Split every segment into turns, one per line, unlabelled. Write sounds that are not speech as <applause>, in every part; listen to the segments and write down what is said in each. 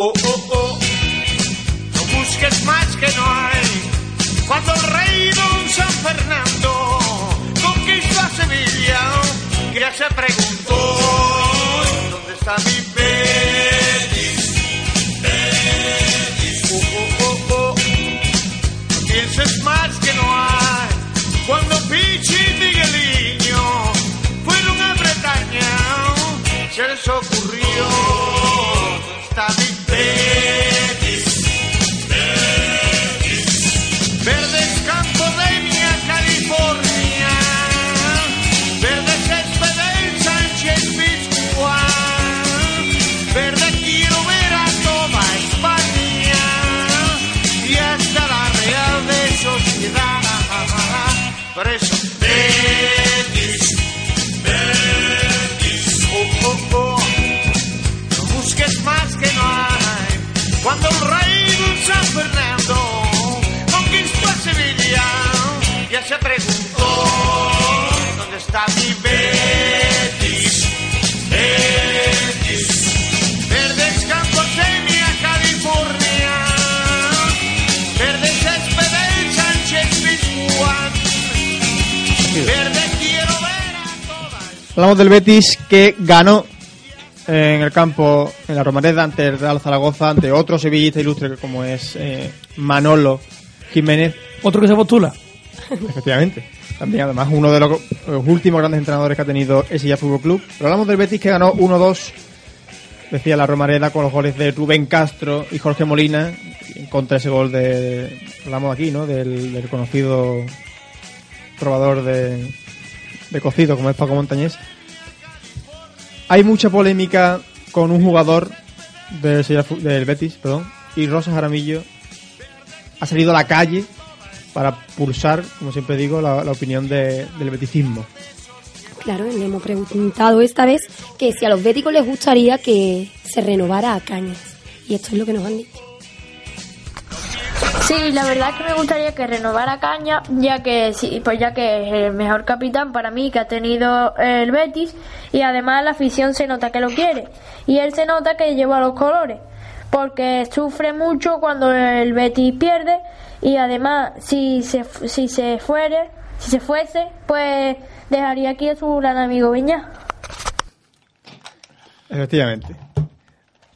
Oh, oh, oh. No busques más que no hay. Cuando el rey don San Fernando conquistó a Sevilla, que ya se se preguntó dónde está mi Betis. Betis. Verdes campos de mi California, verde césped del Sánchez Pizjuán, verde quiero ver a todas.
Hablamos del Betis que ganó en el campo, en la Romareda, ante el Real Zaragoza, ante otro sevillista ilustre como es eh, Manolo Jiménez,
Otro que se postula.
Efectivamente. También, además, uno de los, últimos grandes entrenadores que ha tenido ese ya Fútbol Club. Pero hablamos del Betis que ganó 1-2, decía la Romareda, con los goles de Rubén Castro y Jorge Molina. Contra ese gol de. Hablamos aquí, ¿no? Del, del conocido probador de, de cocido, como es Paco Montañés. Hay mucha polémica con un jugador del, Sevilla del Betis, perdón, y Rosa Jaramillo ha salido a la calle para pulsar, como siempre digo, la, la opinión de- del beticismo.
Claro, le hemos preguntado esta vez que si a los béticos les gustaría que se renovara a Cañas. Y esto es lo que nos han dicho.
Sí, la verdad es que me gustaría que renovara Caña, ya que sí, pues ya que es el mejor capitán para mí que ha tenido el Betis y además la afición se nota que lo quiere y él se nota que lleva los colores porque sufre mucho cuando el Betis pierde y además si se si se fuere, si se fuese, pues dejaría aquí a su gran amigo Viña.
Efectivamente.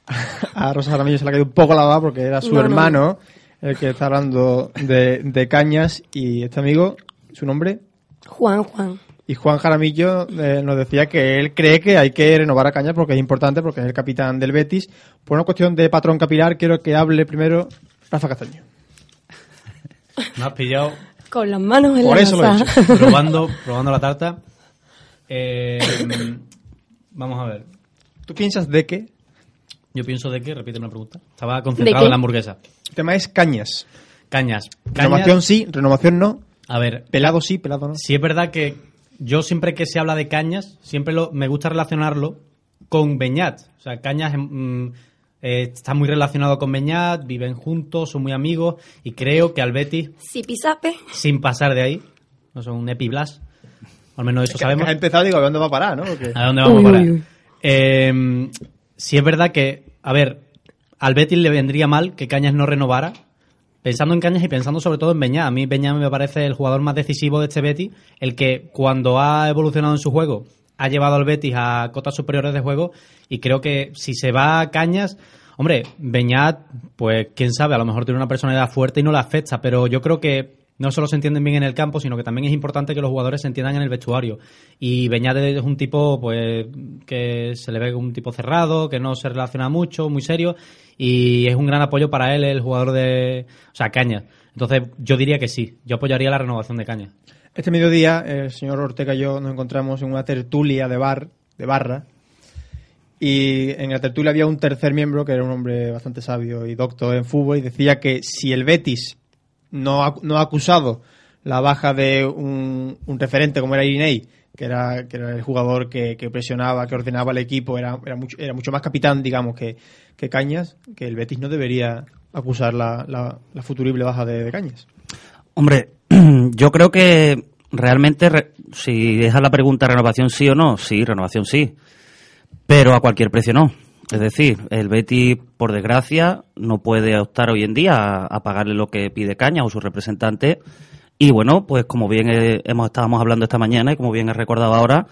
<laughs> A Rosa Jaramillo se le ha caído un poco la baba porque era su
No, no.
hermano el que está hablando de, de cañas y este amigo, su nombre,
Juan, Juan.
y Juan Jaramillo eh, nos decía que él cree que hay que renovar a Cañas porque es importante, porque es el capitán del Betis. Por una cuestión de patrón capilar, quiero que hable primero Rafa Castaño.
Me has pillado
Con las manos en
Por
la
eso lo he
masa.
hecho.
probando, <laughs> probando la tarta. Eh, vamos a ver.
¿Tú piensas de que
Yo pienso de qué, repite una pregunta. Estaba concentrado
qué?
en la hamburguesa.
el tema es Cañas?
Cañas. Cañas-
Renovación sí, renovación no.
A ver,
Pelado sí, pelado no.
sí es verdad que yo siempre que se habla de cañas, siempre lo, me gusta relacionarlo con Beñat. O sea, Cañas mm, eh, está muy relacionado con Beñat, viven juntos, son muy amigos y creo que al Betis,
Si pisape.
sin pasar de ahí, no son un epiblas, al menos eso sabemos.
Ha empezado, digo, ¿a dónde va a parar, no? Porque-
¿A dónde vamos
Uy,
a parar?
uy, uy.
Eh, sí es verdad que, a ver, al Betis le vendría mal que Cañas no renovara. Pensando en Cañas y pensando sobre todo en Beñá. A mí Beñá me parece el jugador más decisivo de este Betis, el que cuando ha evolucionado en su juego ha llevado al Betis a cotas superiores de juego y creo que si se va a Cañas, hombre, Beñat, pues quién sabe, a lo mejor tiene una personalidad fuerte y no le afecta, pero yo creo que no solo se entienden bien en el campo, sino que también es importante que los jugadores se entiendan en el vestuario. Y Beñat es un tipo, pues, que se le ve un tipo cerrado, que no se relaciona mucho, muy serio, y es un gran apoyo para él, el jugador de, o sea, Cañas. Entonces, yo diría que sí. Yo apoyaría la renovación de Cañas.
Este mediodía, el señor Ortega y yo nos encontramos en una tertulia de bar, de barra, y en la tertulia había un tercer miembro que era un hombre bastante sabio y docto en fútbol y decía que si el Betis no ha, no ha acusado la baja de un, un referente como era Irinei, que era, que era el jugador que, presionaba, que ordenaba el equipo, era, era, mucho, era mucho más capitán, digamos, que, que Cañas, que el Betis no debería acusar la, la, la futurible baja de, de Cañas.
Hombre, <clears throat> yo creo que realmente, re- si deja la pregunta renovación sí o no, sí, renovación sí, pero a cualquier precio no. Es decir, el Betis, por desgracia, no puede optar hoy en día a, pagarle lo que pide Caña o su representante. Y bueno, pues como bien hemos estábamos hablando esta mañana y como bien he recordado ahora,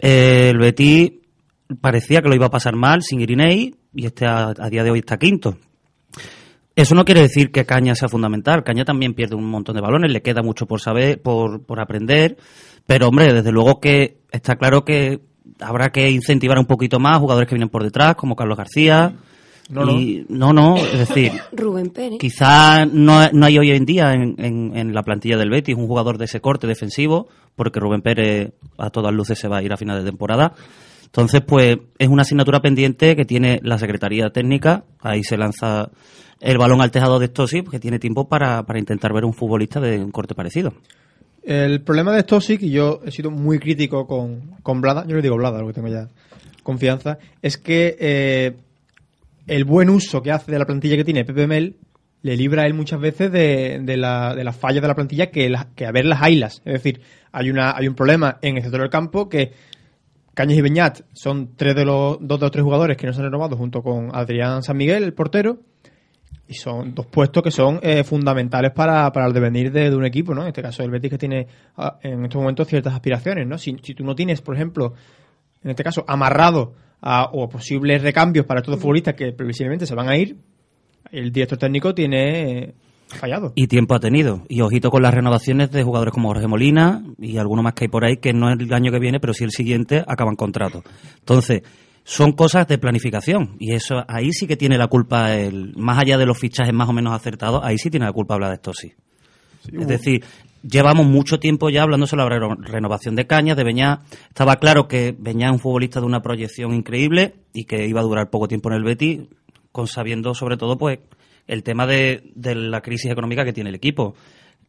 eh, el Betis parecía que lo iba a pasar mal sin Irinei y este a día de hoy está quinto. Eso no quiere decir que Caña sea fundamental. Caña también pierde un montón de balones, le queda mucho por saber, por, por aprender. Pero, hombre, desde luego que está claro que habrá que incentivar un poquito más jugadores que vienen por detrás, como Carlos García.
No, no.
Y- no, no, es decir, <coughs>
Rubén Pérez.
quizá no, no hay hoy en día en, en- en la plantilla del Betis un jugador de ese corte defensivo, porque Rubén Pérez a todas luces se va a ir a final de temporada. Entonces, pues es una asignatura pendiente que tiene la Secretaría Técnica. Ahí se lanza el balón al tejado de Stosip, que tiene tiempo para, para intentar ver un futbolista de un corte parecido.
El problema de Stosic, y yo he sido muy crítico con, con Blada, yo le digo Blada, porque tengo ya confianza, es que eh, el buen uso que hace de la plantilla que tiene Pepe Mel le libra a él muchas veces de, de, la, de las fallas de la plantilla que, la- que a ver las ailas. Es decir, hay, una, hay un problema en el sector del campo que Cañas y Beñat son tres de los, dos de los tres jugadores que no se han renovado junto con Adrián San Miguel, el portero, y son dos puestos que son eh, fundamentales para, para el devenir de, un equipo, ¿no? En este caso el Betis que tiene ah, en estos momentos ciertas aspiraciones, ¿no? Si, si tú no tienes, por ejemplo, en este caso, amarrado a, o posibles recambios para estos futbolistas que previsiblemente se van a ir, el director técnico tiene eh, fallado.
Y tiempo ha tenido. Y ojito con las renovaciones de jugadores como Jorge Molina y alguno más que hay por ahí que no es el año que viene, pero sí el siguiente acaban contrato. Entonces, son cosas de planificación. Y eso ahí sí que tiene la culpa, el, más allá de los fichajes más o menos acertados, ahí sí tiene la culpa hablar de esto sí. Es decir, llevamos mucho tiempo ya hablando sobre la reno- renovación de Cañas, de Beñá. Estaba claro que Beñá es un futbolista de una proyección increíble y que iba a durar poco tiempo en el Betis, con sabiendo sobre todo pues el tema de, de la crisis económica que tiene el equipo.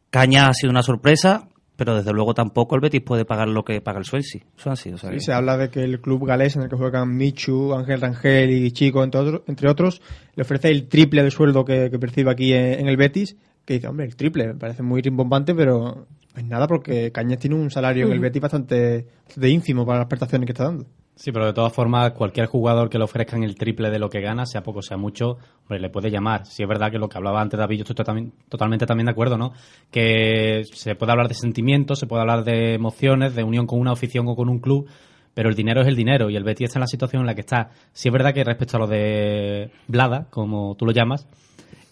Cañas ha sido una sorpresa, pero desde luego tampoco el Betis puede pagar lo que paga el Swansea. Swansea, o sea
Sí,
que-
se habla de que el club galés en el que juegan Michu, Ángel Rangel y Chico, entre, otros entre otros, le ofrece el triple de sueldo que, que percibe aquí en, en el Betis. Que dice, hombre, el triple, me parece muy rimbombante, pero es nada porque Cañas tiene un salario en el Betis bastante, bastante ínfimo para las prestaciones que está dando.
Sí, pero de todas formas, cualquier jugador que le ofrezcan el triple de lo que gana, sea poco, sea mucho, hombre, le puede llamar. Si es verdad que lo que hablaba antes David, yo estoy totalmente, totalmente también de acuerdo, ¿no? Que se puede hablar de sentimientos, se puede hablar de emociones, de unión con una afición o con un club, pero el dinero es el dinero y el Betis está en la situación en la que está. Si es verdad que respecto a lo de Blada, como tú lo llamas,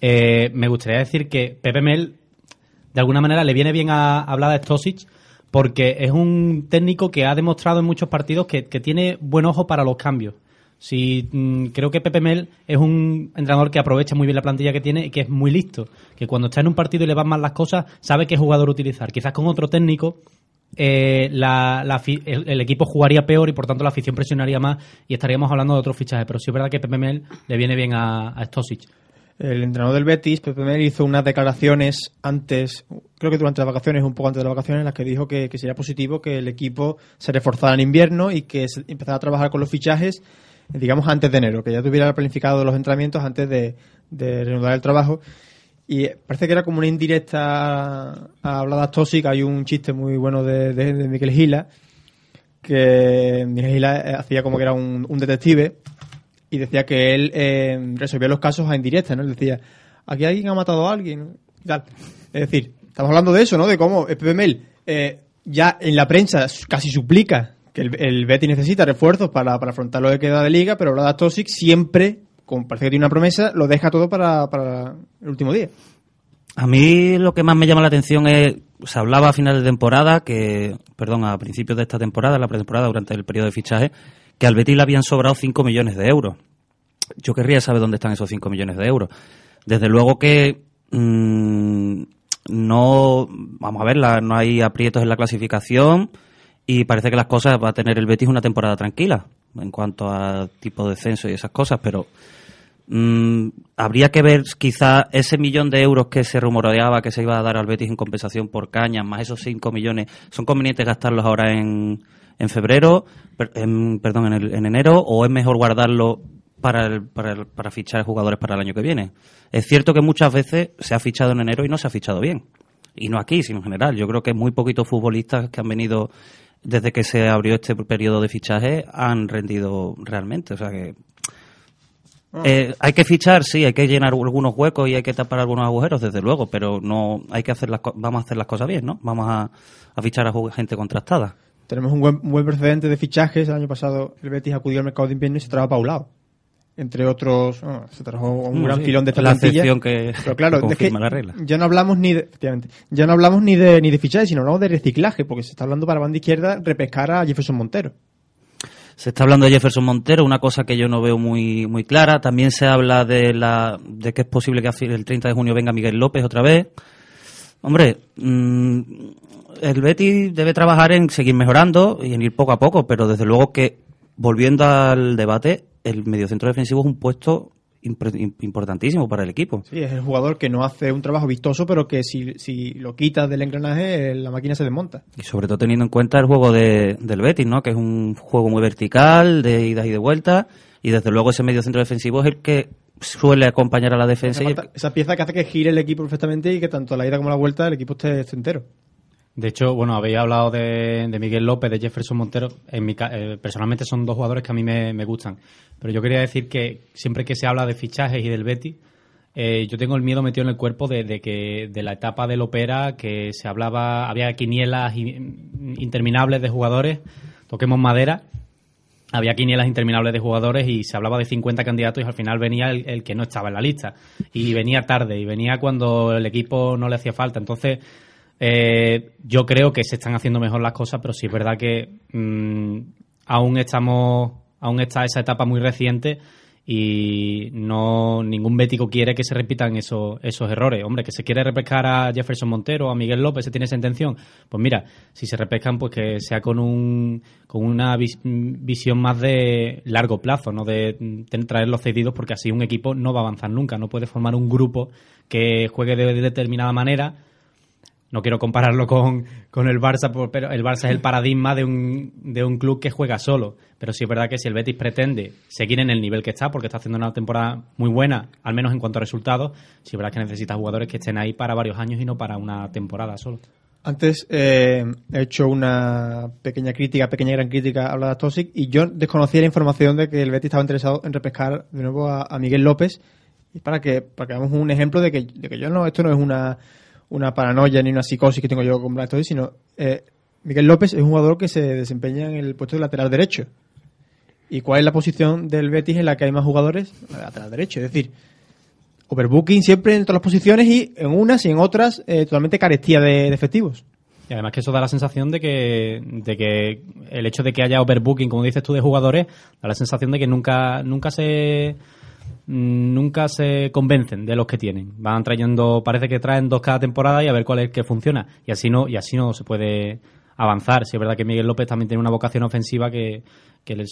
eh, me gustaría decir que Pepe Mel, de alguna manera, le viene bien a, a Stosic porque es un técnico que ha demostrado en muchos partidos que, tiene buen ojo para los cambios. Sí, mm, creo que Pepe Mel es un entrenador que aprovecha muy bien la plantilla que tiene y que es muy listo. Que cuando está en un partido y le van mal las cosas, sabe qué jugador utilizar. Quizás con otro técnico eh, la- la el, el equipo jugaría peor y por tanto la afición presionaría más y estaríamos hablando de otros fichajes. Pero sí es verdad que Pepe Mel le viene bien a, a Stosic.
El entrenador del Betis, Pepe hizo unas declaraciones antes, creo que durante las vacaciones, un poco antes de las vacaciones, en las que dijo que, que sería positivo que el equipo se reforzara en invierno y que se empezara a trabajar con los fichajes, digamos, antes de enero, que ya tuviera planificado los entrenamientos antes de, de reanudar el trabajo. Y eh, parece que era como una indirecta a Bladas Toxic. Hay un chiste muy bueno de, de, de Miquel Gila, que Miguel Gila eh, hacía como que era un, un detective y decía que él eh, resolvía los casos a indirecta, ¿no? Él decía, aquí alguien ha matado a alguien. Es decir, estamos hablando de eso, ¿no? De cómo PPML eh, ya en la prensa casi suplica que el, el Betis necesita refuerzos para, para afrontar lo que queda de liga, pero Vlada Tosic siempre, como parece que tiene una promesa, lo deja todo para, para el último día.
A mí lo que más me llama la atención es, se hablaba a final de temporada, que, perdón, a principios de esta temporada, la pretemporada, durante el periodo de fichaje, que al Betis le habían sobrado 5 millones de euros. Yo querría saber dónde están esos 5 millones de euros. Desde luego que mm, no, vamos a ver, no hay aprietos en la clasificación y parece que las cosas va a tener el Betis una temporada tranquila en cuanto a tipo de descenso y esas cosas, pero mm, habría que ver quizá ese millón de euros que se rumoreaba que se iba a dar al Betis en compensación por cañas, más esos 5 millones, ¿son convenientes gastarlos ahora en, en febrero, per- en- perdón, en, el- en enero, o es mejor guardarlo para, el- para, el- para fichar jugadores para el año que viene? Es cierto que muchas veces se ha fichado en enero y no se ha fichado bien. Y no aquí, sino en general. Yo creo que muy poquitos futbolistas que han venido desde que se abrió este periodo de fichaje han rendido realmente. O sea que eh, hay que fichar, sí, hay que llenar algunos huecos y hay que tapar algunos agujeros, desde luego, pero no hay que hacer las vamos a hacer las cosas bien, ¿no? Vamos a, a fichar a gente contrastada.
Tenemos un buen, un buen precedente de fichajes. El año pasado el Betis acudió al mercado de invierno y se trajo a Paulao. Entre otros, bueno, se trajo un gran
sí.
filón de esta
La
plantilla.
que-
Pero claro,
que
es que
la regla.
ya no hablamos ni de, efectivamente, ya no hablamos ni de ni de fichajes, sino hablamos de reciclaje, porque se está hablando para banda izquierda repescar a Jefferson Montero.
Se está hablando de Jefferson Montero, una cosa que yo no veo muy muy clara. También se habla de la de que es posible que el 30 de junio venga Miguel López otra vez. Hombre, mm, el Betis debe trabajar en seguir mejorando y en ir poco a poco, pero desde luego que, volviendo al debate, el mediocentro defensivo es un puesto importantísimo para el equipo.
Sí, es el jugador que no hace un trabajo vistoso, pero que si, si lo quitas del engranaje, la máquina se desmonta.
Y sobre todo teniendo en cuenta el juego de, del Betis, ¿no? Que es un juego muy vertical, de idas y de vueltas, y desde luego ese mediocentro defensivo es el que suele acompañar a la defensa. Y
falta esa pieza que hace que gire el equipo perfectamente y que tanto la ida como la vuelta el equipo esté, esté entero.
De hecho, bueno, habéis hablado de, Miguel López, de Jefferson Montero. En mi, eh, personalmente son dos jugadores que a mí me, gustan. Pero yo quería decir que siempre que se habla de fichajes y del Betis, eh, yo tengo el miedo metido en el cuerpo de, que de la etapa del Opera, que se hablaba, había quinielas in- interminables de jugadores, toquemos madera, había quinielas interminables de jugadores y se hablaba de 50 candidatos y al final venía el que no estaba en la lista. Y venía tarde, y venía cuando el equipo no le hacía falta. Entonces, eh, yo creo que se están haciendo mejor las cosas, pero sí es verdad que mm, aún estamos, aún está esa etapa muy reciente y no ningún bético quiere que se repitan esos, esos errores. Hombre, que se quiere repescar a Jefferson Montero a Miguel López, se tiene esa intención. Pues mira, si se repescan, pues que sea con un con una vis- visión más de largo plazo, no de mm, ten- traerlos cedidos, porque así un equipo no va a avanzar nunca. No puede formar un grupo que juegue de, de determinada manera no quiero compararlo con, con el Barça, pero el Barça es el paradigma de un, de un club que juega solo. Pero sí es verdad que si el Betis pretende seguir en el nivel que está, porque está haciendo una temporada muy buena, al menos en cuanto a resultados, sí es verdad que necesita jugadores que estén ahí para varios años y no para una temporada solo.
Antes eh, he hecho una pequeña crítica, pequeña gran crítica a la Tosic y yo desconocía la información de que el Betis estaba interesado en repescar de nuevo a, a Miguel López y para que para que hagamos un ejemplo de que, de que yo no esto no es una, una paranoia ni una psicosis que tengo yo con Black sino eh, Miguel López es un jugador que se desempeña en el puesto de lateral derecho. ¿Y cuál es la posición del Betis en la que hay más jugadores? Lateral derecho, es decir, overbooking siempre en todas las posiciones y en unas y en otras eh, totalmente carestía de, de efectivos.
Y además que eso da la sensación de que, de que el hecho de que haya overbooking, como dices tú, de jugadores, da la sensación de que nunca, nunca se nunca se convencen de los que tienen. Van trayendo, parece que traen dos cada temporada y a ver cuál es el que funciona. Y así no, y así no se puede avanzar. Si es verdad que Miguel López también tiene una vocación ofensiva que, que le-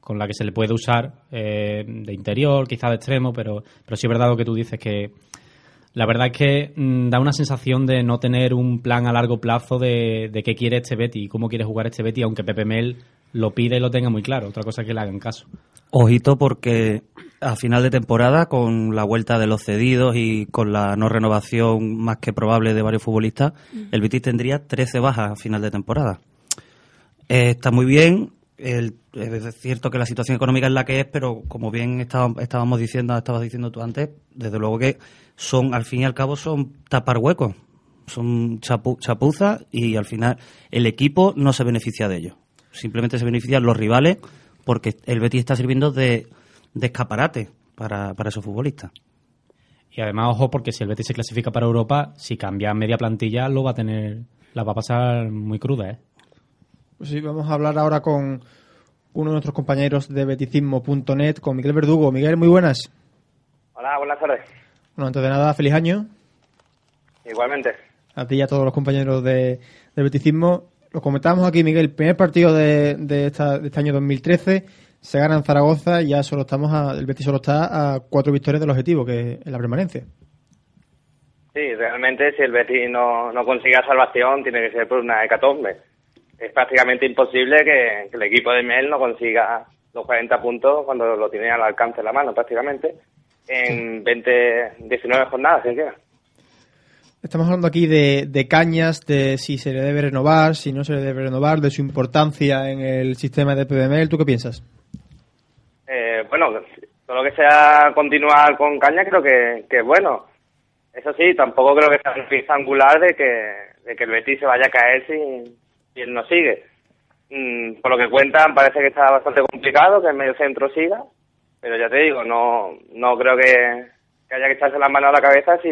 con la que se le puede usar eh, de interior, quizá de extremo, pero, pero sí es verdad lo que tú dices que la verdad es que mm, da una sensación de no tener un plan a largo plazo de, de qué quiere este Betty y cómo quiere jugar este Betty, aunque Pepe Mel lo pide y lo tenga muy claro. Otra cosa es que le hagan caso.
Ojito porque a final de temporada, con la vuelta de los cedidos y con la no renovación más que probable de varios futbolistas, el Betis tendría 13 bajas a final de temporada. Eh, está muy bien, el- es cierto que la situación económica es la que es, pero como bien estábamos diciendo, estabas diciendo tú antes, desde luego que son, al fin y al cabo, son tapar huecos, son chapu- chapuzas y al final el equipo no se beneficia de ello. Simplemente se benefician los rivales porque el Betis está sirviendo de, de escaparate para, para esos futbolistas.
Y además, ojo, porque si el Betis se clasifica para Europa, si cambia media plantilla, lo va a tener, la va a pasar muy cruda, ¿eh?
Pues sí, vamos a hablar ahora con uno de nuestros compañeros de beticismo.net, con Miguel Verdugo. Miguel, muy buenas.
Hola, buenas tardes.
Bueno, antes de nada, feliz año.
Igualmente.
A ti y a todos los compañeros de, del Beticismo. Lo comentábamos aquí, Miguel, el primer partido de, de, esta, de este año 2013 se gana en Zaragoza y ya solo estamos a, el Betis solo está a cuatro victorias del objetivo, que es la permanencia.
Sí, realmente si el Betis no, no consiga salvación tiene que ser por una hecatombe. Es prácticamente imposible que, que el equipo de Mel no consiga los 40 puntos cuando lo tiene al alcance de la mano prácticamente en 20, 19 jornadas siquiera.
Estamos hablando aquí de, de, Cañas, de si se le debe renovar, si no se le debe renovar, de su importancia en el sistema de PBML. ¿Tú qué piensas?
Eh, bueno, todo lo que sea continuar con Cañas creo que, que bueno. Eso sí, tampoco creo que sea un pieza angular de que, de que el Betis se vaya a caer si, si él no sigue. Mm, por lo que cuentan, parece que está bastante complicado que el medio centro siga, pero ya te digo, no, no creo que, que haya que echarse las manos a la cabeza si,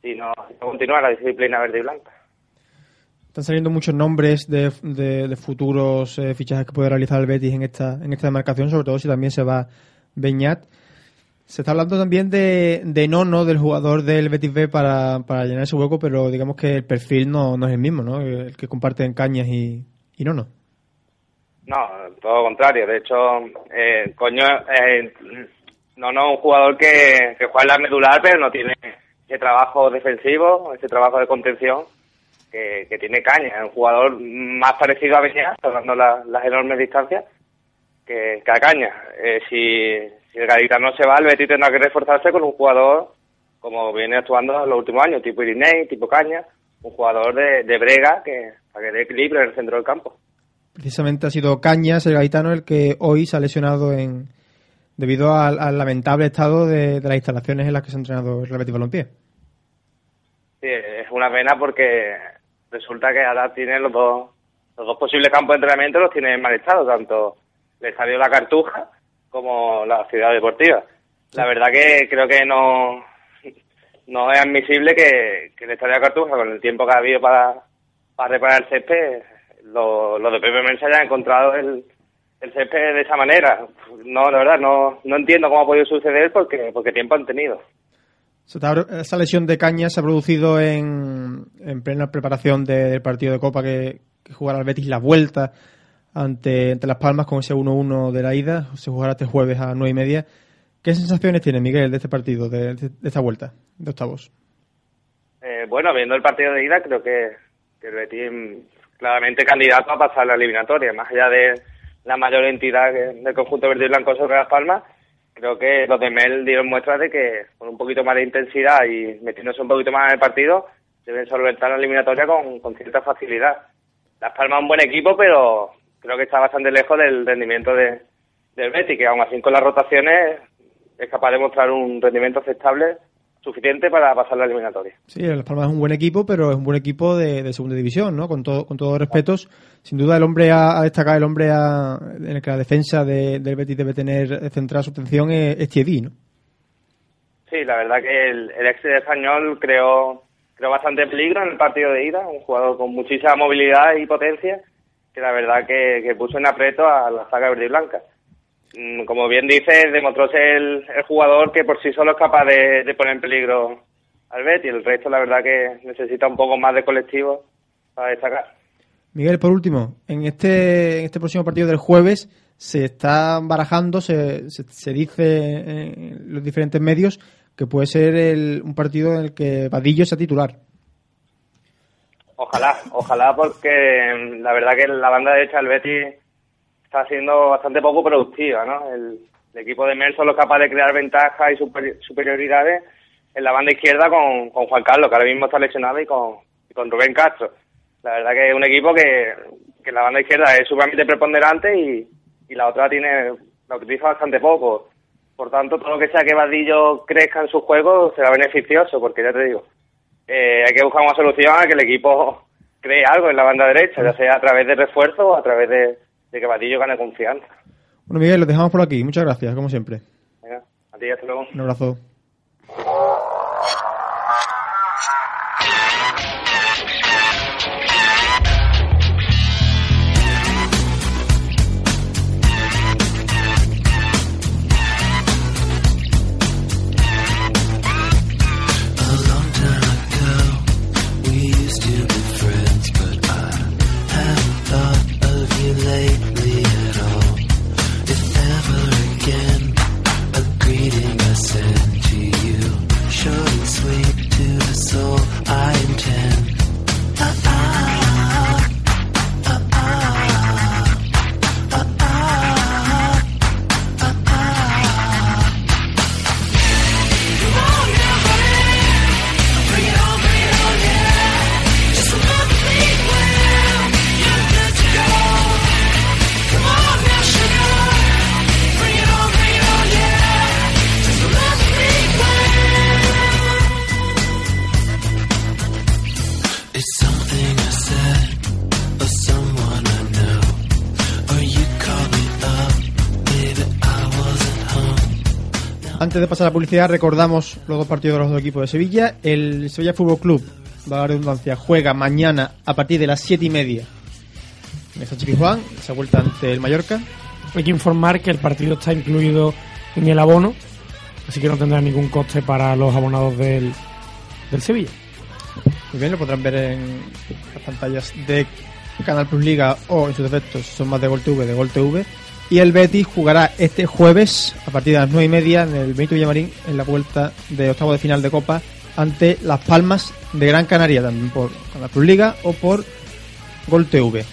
si no, si no continúa la disciplina verde y blanca.
Están saliendo muchos nombres de, de, futuros eh, fichajes que puede realizar el Betis en esta, en esta demarcación, sobre todo si también se va Beñat. Se está hablando también de, de Nono, del jugador del Betis B, para, para llenar ese hueco, pero digamos que el perfil no, no es el mismo, ¿no? El que comparte en Cañas y, y Nono.
No, todo lo contrario. De hecho, eh, coño, eh, Nono es un jugador que, que juega en la medular, pero no tiene ese trabajo defensivo, ese trabajo de contención que, que tiene Caña. Es un jugador más parecido a Beñat, la, las enormes distancias, que, que a Caña. Eh, si, si el Gaditano se va, el Betis tendrá que reforzarse con un jugador como viene actuando en los últimos años, tipo Irinei, tipo Caña, un jugador de, de brega que para que dé equilibrio en el centro del campo.
Precisamente ha sido Cañas, el Gaitano, el que hoy se ha lesionado en debido al, al lamentable estado de, de, las instalaciones en las que se ha entrenado el Betis Balompié.
Sí, es una pena porque resulta que ahora tiene los dos, los dos posibles campos de entrenamiento los tiene en mal estado, tanto el Estadio La Cartuja como la Ciudad Deportiva. La verdad que creo que no, no es admisible que, que el Estadio La Cartuja, con el tiempo que ha habido para, para reparar el césped, los lo de Pepe Mensa hayan encontrado el, el césped de esa manera. No, de verdad, no, no entiendo cómo ha podido suceder porque, porque tiempo han tenido.
Esa lesión de caña se ha producido en, en plena preparación de, del partido de Copa que, que jugará el Betis la vuelta ante, ante Las Palmas con ese 1-1 de la ida. Se jugará este jueves a 9 y media. ¿Qué sensaciones tiene Miguel de este partido, de, esta vuelta de octavos?
Eh, bueno, viendo el partido de ida, creo que, el Betis claramente candidato a pasar la eliminatoria, más allá de la mayor entidad del conjunto verde y blanco sobre Las Palmas creo que los de Mel dieron muestras de que con un poquito más de intensidad y metiéndose un poquito más en el partido, deben solventar la eliminatoria con, con cierta facilidad. Las Palmas es un buen equipo, pero creo que está bastante lejos del rendimiento de, del Betis, que aún así con las rotaciones es capaz de mostrar un rendimiento aceptable suficiente para pasar la eliminatoria.
Sí, Las Palmas es un buen equipo, pero es un buen equipo de, de segunda división, ¿no? Con todo, con todos respetos. Sin duda el hombre a, a destacar, el hombre a, en el que la defensa de, del Betis debe tener centrada su atención es, es ¿no?
Sí, la verdad que el, el ex español creó, creó bastante peligro en el partido de ida, un jugador con muchísima movilidad y potencia, que la verdad que, que puso en aprieto a la saga verde y blanca como bien dice, demostró ser el, el, jugador que por sí solo es capaz de, de, poner en peligro al Betis. El resto, la verdad, que necesita un poco más de colectivo para destacar.
Miguel, por último, en este, en este próximo partido del jueves se está barajando, se, se, se dice en los diferentes medios que puede ser el, un partido en el que Vadillo sea titular.
Ojalá, ojalá, porque la verdad que la banda derecha del Betis está siendo bastante poco productiva, ¿no? El, equipo de Mel solo es capaz de crear ventajas y super, superioridades en la banda izquierda con, con, Juan Carlos, que ahora mismo está lesionado, y con, con Rubén Castro. La verdad que es un equipo que, que la banda izquierda es sumamente preponderante y, y la otra tiene la utiliza bastante poco. Por tanto, todo lo que sea que Vadillo crezca en su juego será beneficioso, porque ya te digo, eh, hay que buscar una solución a que el equipo cree algo en la banda derecha, ya sea a través de refuerzo o a través de, de que Vadillo gane confianza.
Bueno, Miguel, lo dejamos por aquí. Muchas gracias, como siempre.
Venga, a ti, hasta luego.
Un abrazo. Antes de pasar a la publicidad, recordamos los dos partidos de los dos equipos de Sevilla. El Sevilla Fútbol Club, va la redundancia, juega mañana a partir de las 7 y media en Sánchez Pizjuán, esa vuelta ante el Mallorca.
Hay que informar que el partido está incluido en el abono, así que no tendrá ningún coste para los abonados del, del Sevilla.
Muy bien, lo podrán ver en las pantallas de Canal Plus Liga o en sus defectos, si son más de Gol TV, de Gol TV. Y el Betis jugará este jueves a partir de las 9 y media en el Benito Villamarín en la vuelta de octavo de final de Copa ante Las Palmas de Gran Canaria, también por Canal Plus Liga o por Gol TV.